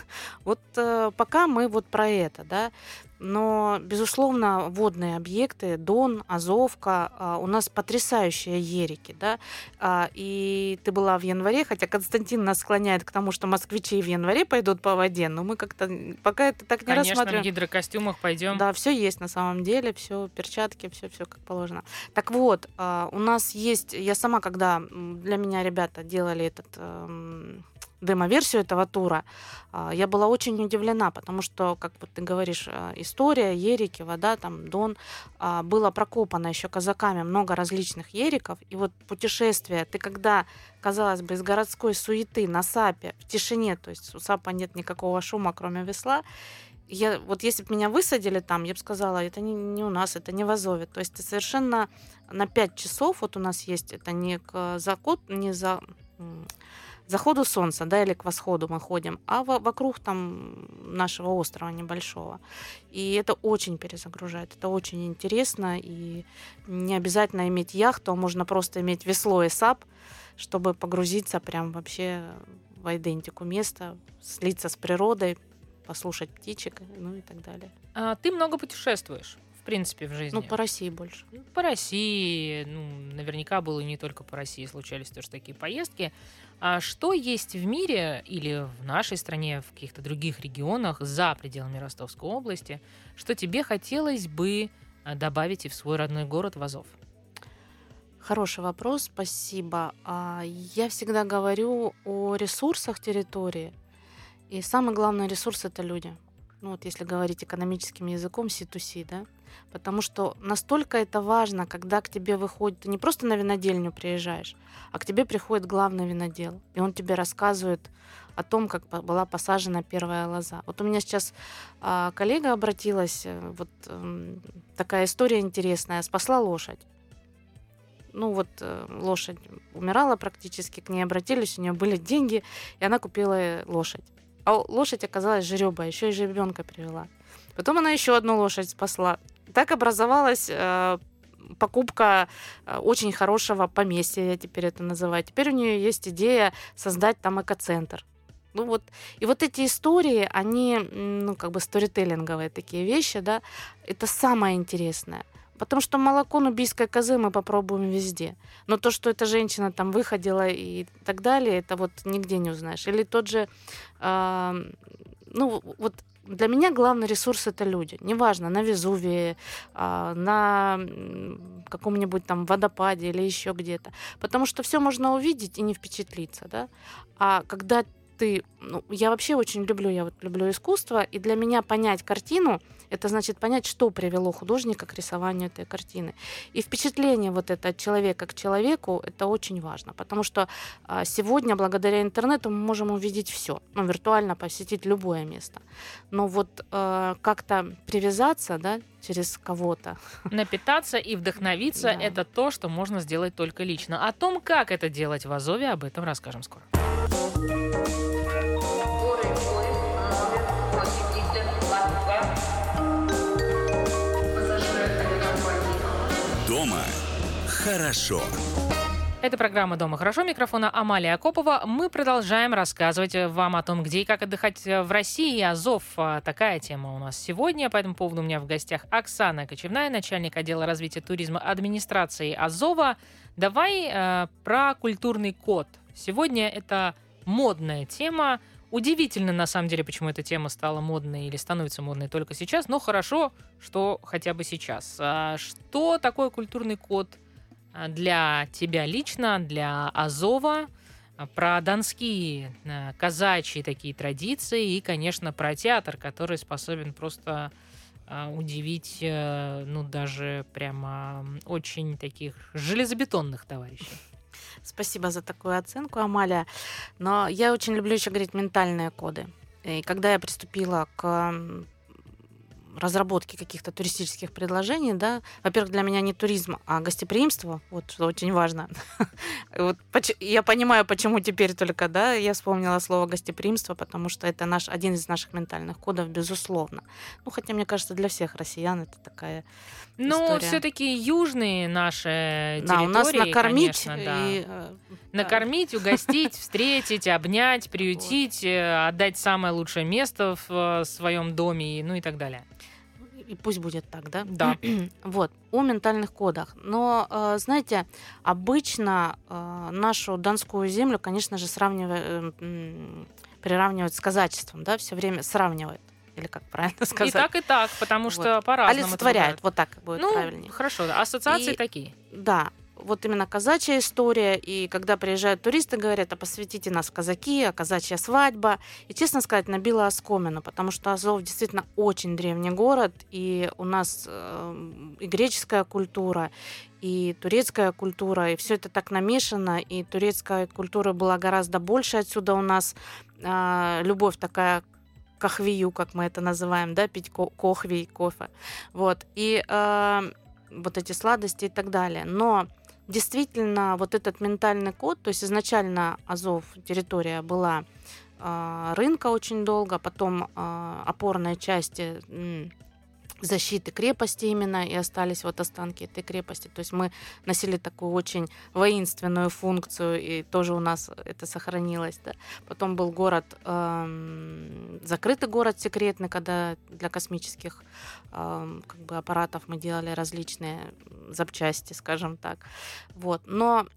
Вот э, пока мы вот про это, да, но безусловно водные объекты, Дон, Азовка, а, у нас потрясающие ерики, да, А, и ты была в январе, хотя Константин нас склоняет к тому, что москвичи в январе пойдут по воде, но мы как-то пока это так не Конечно, в рассматриваем. гидрокостюмах пойдем. Да, все есть на самом деле, все перчатки, все, все как положено. Так вот, а, у нас есть, я сама, когда для меня ребята делали этот эм, демо-версию этого тура, а, я была очень удивлена, потому что, как вот ты говоришь, а, история, ерики, вода, там, Дон, а, было прокопано еще казаками много различных ериков, и вот путешествие, ты когда, казалось бы, из городской суеты на САПе, в тишине, то есть у САПа нет никакого шума, кроме весла, я, вот если бы меня высадили там, я бы сказала, это не, не у нас, это не в Азове. То есть это совершенно на 5 часов, вот у нас есть, это не к закот, не за заходу солнца, да, или к восходу мы ходим, а вокруг там нашего острова небольшого. И это очень перезагружает, это очень интересно, и не обязательно иметь яхту, а можно просто иметь весло и сап, чтобы погрузиться прям вообще в идентику места, слиться с природой, послушать птичек, ну и так далее. А ты много путешествуешь? В принципе, в жизни? Ну, по России больше. Ну, по России, ну, наверняка было не только по России, случались тоже такие поездки. А что есть в мире или в нашей стране, в каких-то других регионах за пределами Ростовской области, что тебе хотелось бы а, добавить и в свой родной город в Азов? Хороший вопрос, спасибо. А, я всегда говорю о ресурсах территории. И самый главный ресурс это люди. Ну вот если говорить экономическим языком, C2C, да. Потому что настолько это важно, когда к тебе выходит, ты не просто на винодельню приезжаешь, а к тебе приходит главный винодел, и он тебе рассказывает о том, как была посажена первая лоза. Вот у меня сейчас а, коллега обратилась, э, вот э, такая история интересная, спасла лошадь. Ну вот э, лошадь умирала практически, к ней обратились, у нее были деньги, и она купила э, лошадь. А лошадь оказалась жеребая, еще и жеребенка привела. Потом она еще одну лошадь спасла. Так образовалась э, покупка э, очень хорошего поместья, я теперь это называю. Теперь у нее есть идея создать там экоцентр. Ну вот, и вот эти истории, они, ну, как бы сторителлинговые такие вещи, да, это самое интересное. Потому что молоко нубийской козы мы попробуем везде. Но то, что эта женщина там выходила и так далее, это вот нигде не узнаешь. Или тот же, э, ну вот для меня главный ресурс это люди. Неважно, на Везувии, э, на каком-нибудь там водопаде или еще где-то. Потому что все можно увидеть и не впечатлиться, да. А когда ты, ну, я вообще очень люблю, я вот люблю искусство, и для меня понять картину, это значит понять, что привело художника к рисованию этой картины. И впечатление вот это от человека к человеку, это очень важно, потому что а, сегодня благодаря интернету мы можем увидеть все, ну, виртуально посетить любое место. Но вот э, как-то привязаться, да, через кого-то. Напитаться и вдохновиться да. это то, что можно сделать только лично. О том, как это делать в Азове, об этом расскажем скоро. Дома хорошо. Это программа «Дома хорошо». Микрофона Амалия Акопова. Мы продолжаем рассказывать вам о том, где и как отдыхать в России. Азов – такая тема у нас сегодня. По этому поводу у меня в гостях Оксана Кочевная, начальник отдела развития туризма администрации Азова. Давай э, про культурный код. Сегодня это модная тема. Удивительно, на самом деле, почему эта тема стала модной или становится модной только сейчас, но хорошо, что хотя бы сейчас. А что такое культурный код а, для тебя лично, для Азова? А, про донские, казачьи такие традиции и, конечно, про театр, который способен просто удивить, э, ну, даже прямо очень таких железобетонных товарищей. Спасибо за такую оценку, Амалия. Но я очень люблю еще говорить ментальные коды. И когда я приступила к разработки каких-то туристических предложений, да, во-первых, для меня не туризм, а гостеприимство, вот что очень важно. вот, я понимаю, почему теперь только, да, я вспомнила слово гостеприимство, потому что это наш, один из наших ментальных кодов, безусловно. Ну, хотя, мне кажется, для всех россиян это такая Ну, все-таки южные наши территории, Да, у нас накормить конечно, да. и... Э, накормить, угостить, встретить, обнять, приютить, э, отдать самое лучшее место в э, своем доме, ну и так далее и пусть будет так, да? Да. вот, о ментальных кодах. Но, э, знаете, обычно э, нашу донскую землю, конечно же, сравнивают, э, приравнивают с казачеством, да, все время сравнивают или как правильно сказать? И так, и так, потому что вот. по-разному. Олицетворяют, вот так будет ну, правильнее. хорошо, ассоциации и, такие. Да, вот именно казачья история, и когда приезжают туристы, говорят, а посвятите нас казаки, а казачья свадьба. И, честно сказать, набила оскомину, потому что Азов действительно очень древний город, и у нас э, и греческая культура, и турецкая культура, и все это так намешано, и турецкая культура была гораздо больше отсюда у нас. Э, любовь такая кахвию, как мы это называем, да, пить ко- кохвей, кофе. Вот. И э, вот эти сладости и так далее. Но действительно вот этот ментальный код, то есть изначально Азов территория была э, рынка очень долго, потом э, опорные части защиты крепости именно, и остались вот останки этой крепости. То есть мы носили такую очень воинственную функцию, и тоже у нас это сохранилось. Да. Потом был город, эм, закрытый город секретный, когда для космических эм, как бы аппаратов мы делали различные запчасти, скажем так. Вот. Но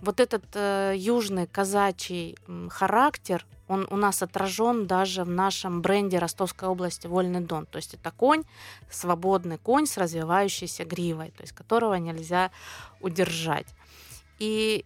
вот этот э, южный казачий характер, он у нас отражен даже в нашем бренде Ростовской области «Вольный дон». То есть это конь, свободный конь с развивающейся гривой, то есть которого нельзя удержать. И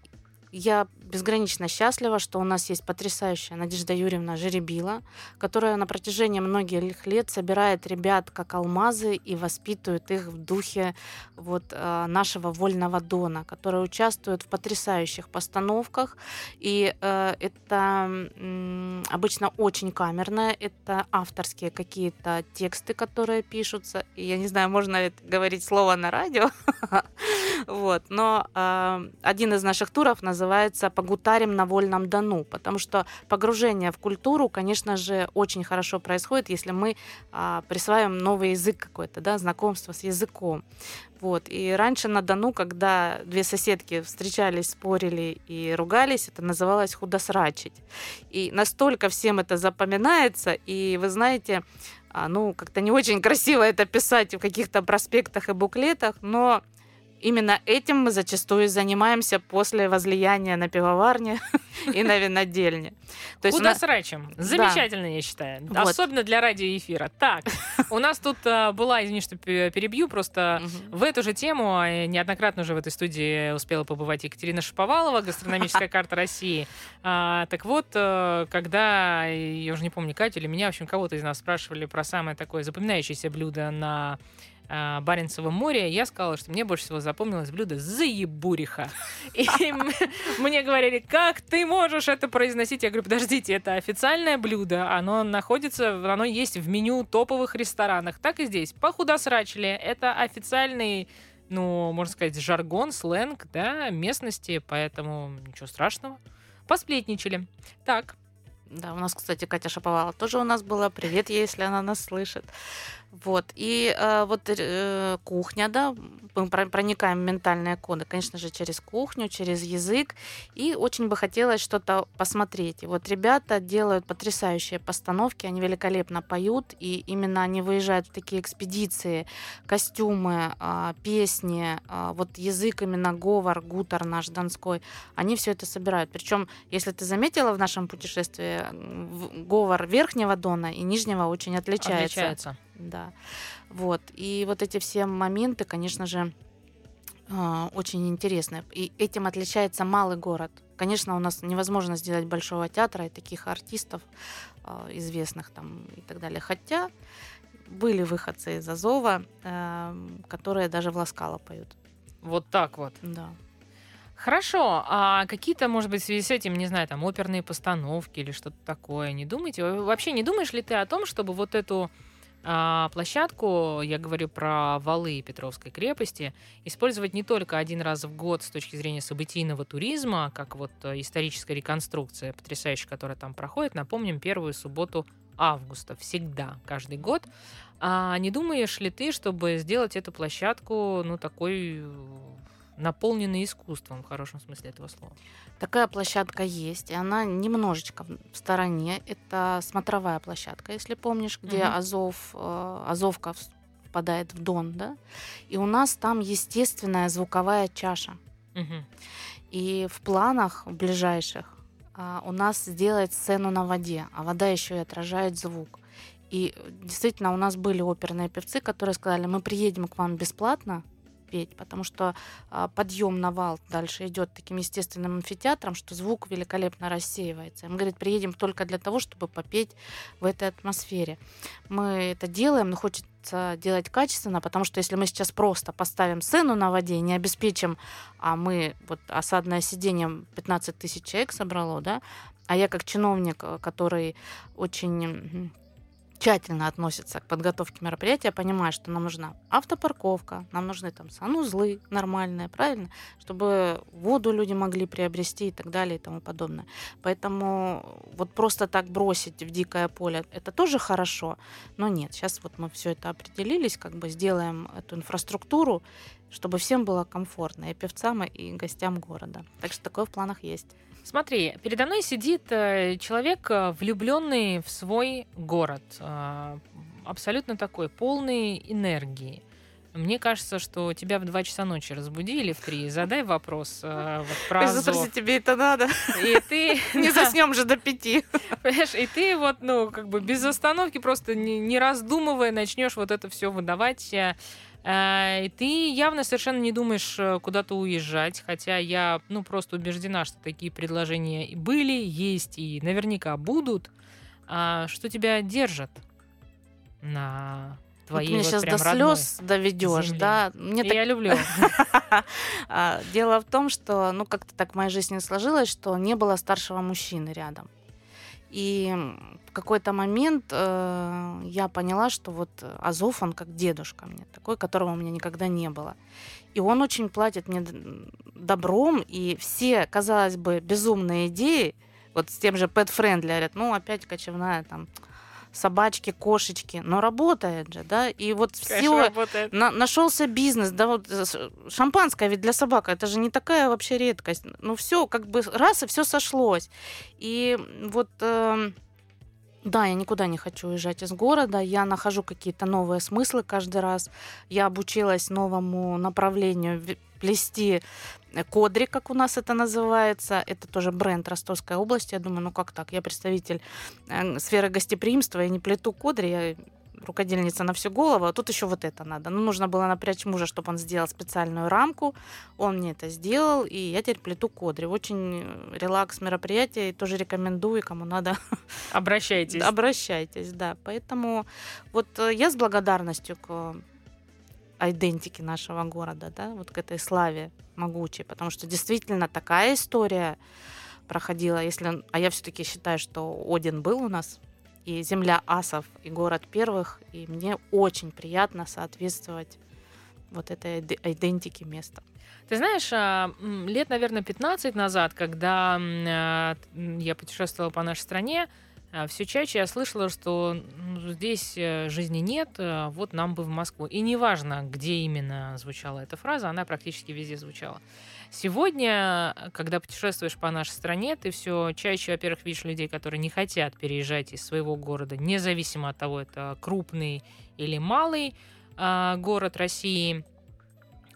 я безгранично счастлива, что у нас есть потрясающая Надежда Юрьевна Жеребила, которая на протяжении многих лет собирает ребят как алмазы и воспитывает их в духе вот э, нашего вольного дона, которые участвуют в потрясающих постановках. И э, это обычно очень камерное, это авторские какие-то тексты, которые пишутся. И я не знаю, можно ли говорить слово на радио, вот, но э, один из наших туров называется называется «Погутарим на вольном Дону», потому что погружение в культуру, конечно же, очень хорошо происходит, если мы а, присваиваем новый язык какой-то, да, знакомство с языком. Вот. И раньше на Дону, когда две соседки встречались, спорили и ругались, это называлось худосрачить. И настолько всем это запоминается, и вы знаете, а, ну, как-то не очень красиво это писать в каких-то проспектах и буклетах, но именно этим мы зачастую занимаемся после возлияния на пивоварне и на винодельне. То есть Куда нас... срачем? Замечательно, да. я считаю. Вот. Особенно для радиоэфира. Так, у нас тут а, была, извини, что перебью, просто в эту же тему а, неоднократно уже в этой студии успела побывать Екатерина Шаповалова, гастрономическая карта России. А, так вот, э, когда, я уже не помню, Катю или меня, в общем, кого-то из нас спрашивали про самое такое запоминающееся блюдо на э, море, я сказала, что мне больше всего запомнилось блюдо заебуриха. И мне говорили, как ты можешь это произносить? Я говорю, подождите, это официальное блюдо, оно находится, оно есть в меню топовых ресторанах. Так и здесь. Похудосрачили. Это официальный ну, можно сказать, жаргон, сленг, да, местности, поэтому ничего страшного. Посплетничали. Так. Да, у нас, кстати, Катя Шаповала тоже у нас была. Привет если она нас слышит. Вот. И э, вот э, кухня, да, мы проникаем в ментальные коды, конечно же, через кухню, через язык. И очень бы хотелось что-то посмотреть. И вот ребята делают потрясающие постановки, они великолепно поют, и именно они выезжают в такие экспедиции, костюмы, э, песни, э, вот язык именно говор, гутар наш донской, они все это собирают. Причем, если ты заметила в нашем путешествии, говор Верхнего Дона и Нижнего очень отличается. Отличается да. Вот. И вот эти все моменты, конечно же, а, очень интересные. И этим отличается малый город. Конечно, у нас невозможно сделать большого театра и таких артистов а, известных там и так далее. Хотя были выходцы из Азова, эм, которые даже в Ласкало поют. Вот так вот. Да. Хорошо, а какие-то, может быть, в связи с этим, не знаю, там оперные постановки или что-то такое, не думаете? Вообще не думаешь ли ты о том, чтобы вот эту а площадку, я говорю про валы Петровской крепости, использовать не только один раз в год с точки зрения событийного туризма, как вот э, историческая реконструкция потрясающая, которая там проходит, напомним, первую субботу августа, всегда, каждый год. А не думаешь ли ты, чтобы сделать эту площадку, ну, такой наполненный искусством в хорошем смысле этого слова? Такая площадка есть, и она немножечко в стороне. Это смотровая площадка, если помнишь, где угу. Азов, э, Азовка впадает в Дон, да? И у нас там естественная звуковая чаша. Угу. И в планах в ближайших а, у нас сделать сцену на воде, а вода еще и отражает звук. И действительно, у нас были оперные певцы, которые сказали, мы приедем к вам бесплатно, петь, потому что а, подъем на вал дальше идет таким естественным амфитеатром, что звук великолепно рассеивается. Он говорит, приедем только для того, чтобы попеть в этой атмосфере. Мы это делаем, но хочется делать качественно, потому что если мы сейчас просто поставим сцену на воде не обеспечим, а мы, вот осадное сиденье 15 тысяч человек собрало, да, а я как чиновник, который очень тщательно относится к подготовке мероприятия, понимая, что нам нужна автопарковка, нам нужны там санузлы нормальные, правильно, чтобы воду люди могли приобрести и так далее и тому подобное. Поэтому вот просто так бросить в дикое поле, это тоже хорошо, но нет, сейчас вот мы все это определились, как бы сделаем эту инфраструктуру, чтобы всем было комфортно, и певцам, и гостям города. Так что такое в планах есть. Смотри, передо мной сидит э, человек, э, влюбленный в свой город, э, абсолютно такой, полный энергии. Мне кажется, что тебя в 2 часа ночи разбудили в 3. Задай вопрос э, вот, про Азов. тебе это надо. И ты... Не заснем же до пяти. Понимаешь, и ты вот, ну, как бы без остановки, просто не, не раздумывая, начнешь вот это все выдавать. Э, ты явно совершенно не думаешь э, куда-то уезжать, хотя я, ну, просто убеждена, что такие предложения и были, есть и наверняка будут. А что тебя держит на твоей вот, вот сейчас до слез доведешь, да? Мне так... Я люблю. А, дело в том, что, ну, как-то так в моей жизни сложилось, что не было старшего мужчины рядом. И в какой-то момент э, я поняла, что вот Азов, он как дедушка мне, такой, которого у меня никогда не было. И он очень платит мне добром, и все, казалось бы, безумные идеи, вот с тем же Pet Friendly, говорят, ну, опять кочевная там собачки, кошечки, но работает же, да, и вот все, на, нашелся бизнес, да, вот э, шампанское ведь для собак, это же не такая вообще редкость, ну все, как бы раз и все сошлось, и вот... Э, да, я никуда не хочу уезжать из города, я нахожу какие-то новые смыслы каждый раз. Я обучилась новому направлению плести кодри, как у нас это называется. Это тоже бренд Ростовской области. Я думаю, ну как так? Я представитель э, сферы гостеприимства, я не плету кодри, я рукодельница на всю голову, а тут еще вот это надо. Ну, нужно было напрячь мужа, чтобы он сделал специальную рамку. Он мне это сделал, и я теперь плету кодри. Очень релакс мероприятие, и тоже рекомендую, кому надо. Обращайтесь. Обращайтесь, да. Поэтому вот э, я с благодарностью к идентике нашего города, да, вот к этой славе могучей, потому что действительно такая история проходила, если, а я все-таки считаю, что Один был у нас, и земля асов, и город первых, и мне очень приятно соответствовать вот этой идентике места. Ты знаешь, а, лет, наверное, 15 назад, когда а, я путешествовала по нашей стране, а, все чаще я слышала, что ну, здесь э, жизни нет, вот нам бы в Москву. И неважно, где именно звучала эта фраза, она практически везде звучала. Сегодня, когда путешествуешь по нашей стране, ты все чаще, во-первых, видишь людей, которые не хотят переезжать из своего города, независимо от того, это крупный или малый э, город России.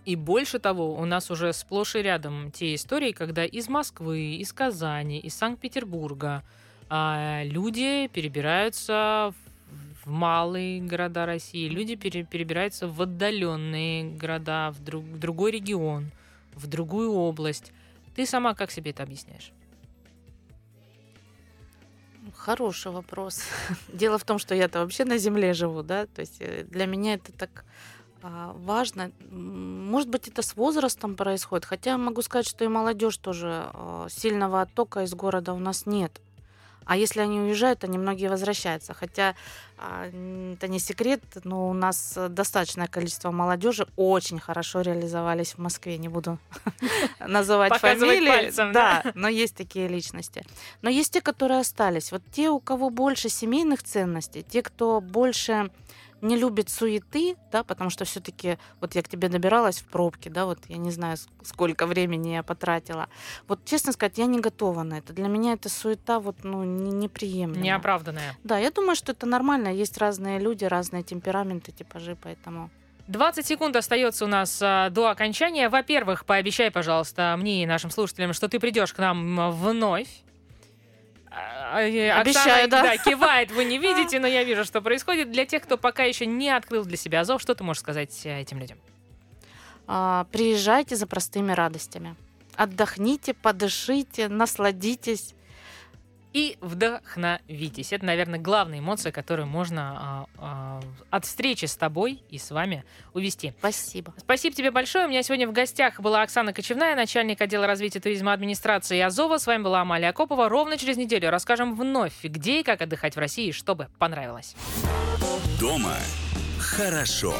И больше того, у нас уже сплошь и рядом те истории, когда из Москвы, из Казани, из Санкт-Петербурга а люди перебираются в малые города России, люди пере, перебираются в отдаленные города, в, друг, в другой регион, в другую область. Ты сама как себе это объясняешь? Хороший вопрос. Дело в том, что я-то вообще на земле живу, да, то есть э, для меня это так а, важно. Может быть, это с возрастом происходит, хотя могу сказать, что и молодежь тоже а, сильного оттока из города у нас нет. А если они уезжают, они многие возвращаются. Хотя а, это не секрет, но у нас достаточное количество молодежи очень хорошо реализовались в Москве. Не буду называть фамилии. Да, но есть такие личности. Но есть те, которые остались. Вот те, у кого больше семейных ценностей, те, кто больше не любит суеты, да, потому что все-таки вот я к тебе добиралась в пробке, да, вот я не знаю, сколько времени я потратила. Вот честно сказать, я не готова на это. Для меня это суета вот, ну, не, неприемлема. Неоправданная. Да, я думаю, что это нормально. Есть разные люди, разные темпераменты, типажи, поэтому... 20 секунд остается у нас а, до окончания. Во-первых, пообещай, пожалуйста, мне и нашим слушателям, что ты придешь к нам вновь. А, Обещаю, Оксана, да. да. Кивает, вы не видите, но я вижу, что происходит. Для тех, кто пока еще не открыл для себя Азов, что ты можешь сказать э, этим людям? А, приезжайте за простыми радостями. Отдохните, подышите, насладитесь. И вдохновитесь. Это, наверное, главная эмоция, которую можно а, а, от встречи с тобой и с вами увести. Спасибо. Спасибо тебе большое. У меня сегодня в гостях была Оксана Кочевная, начальник отдела развития туризма администрации Азова. С вами была Амалия Акопова. Ровно через неделю расскажем вновь, где и как отдыхать в России, чтобы понравилось. Дома хорошо.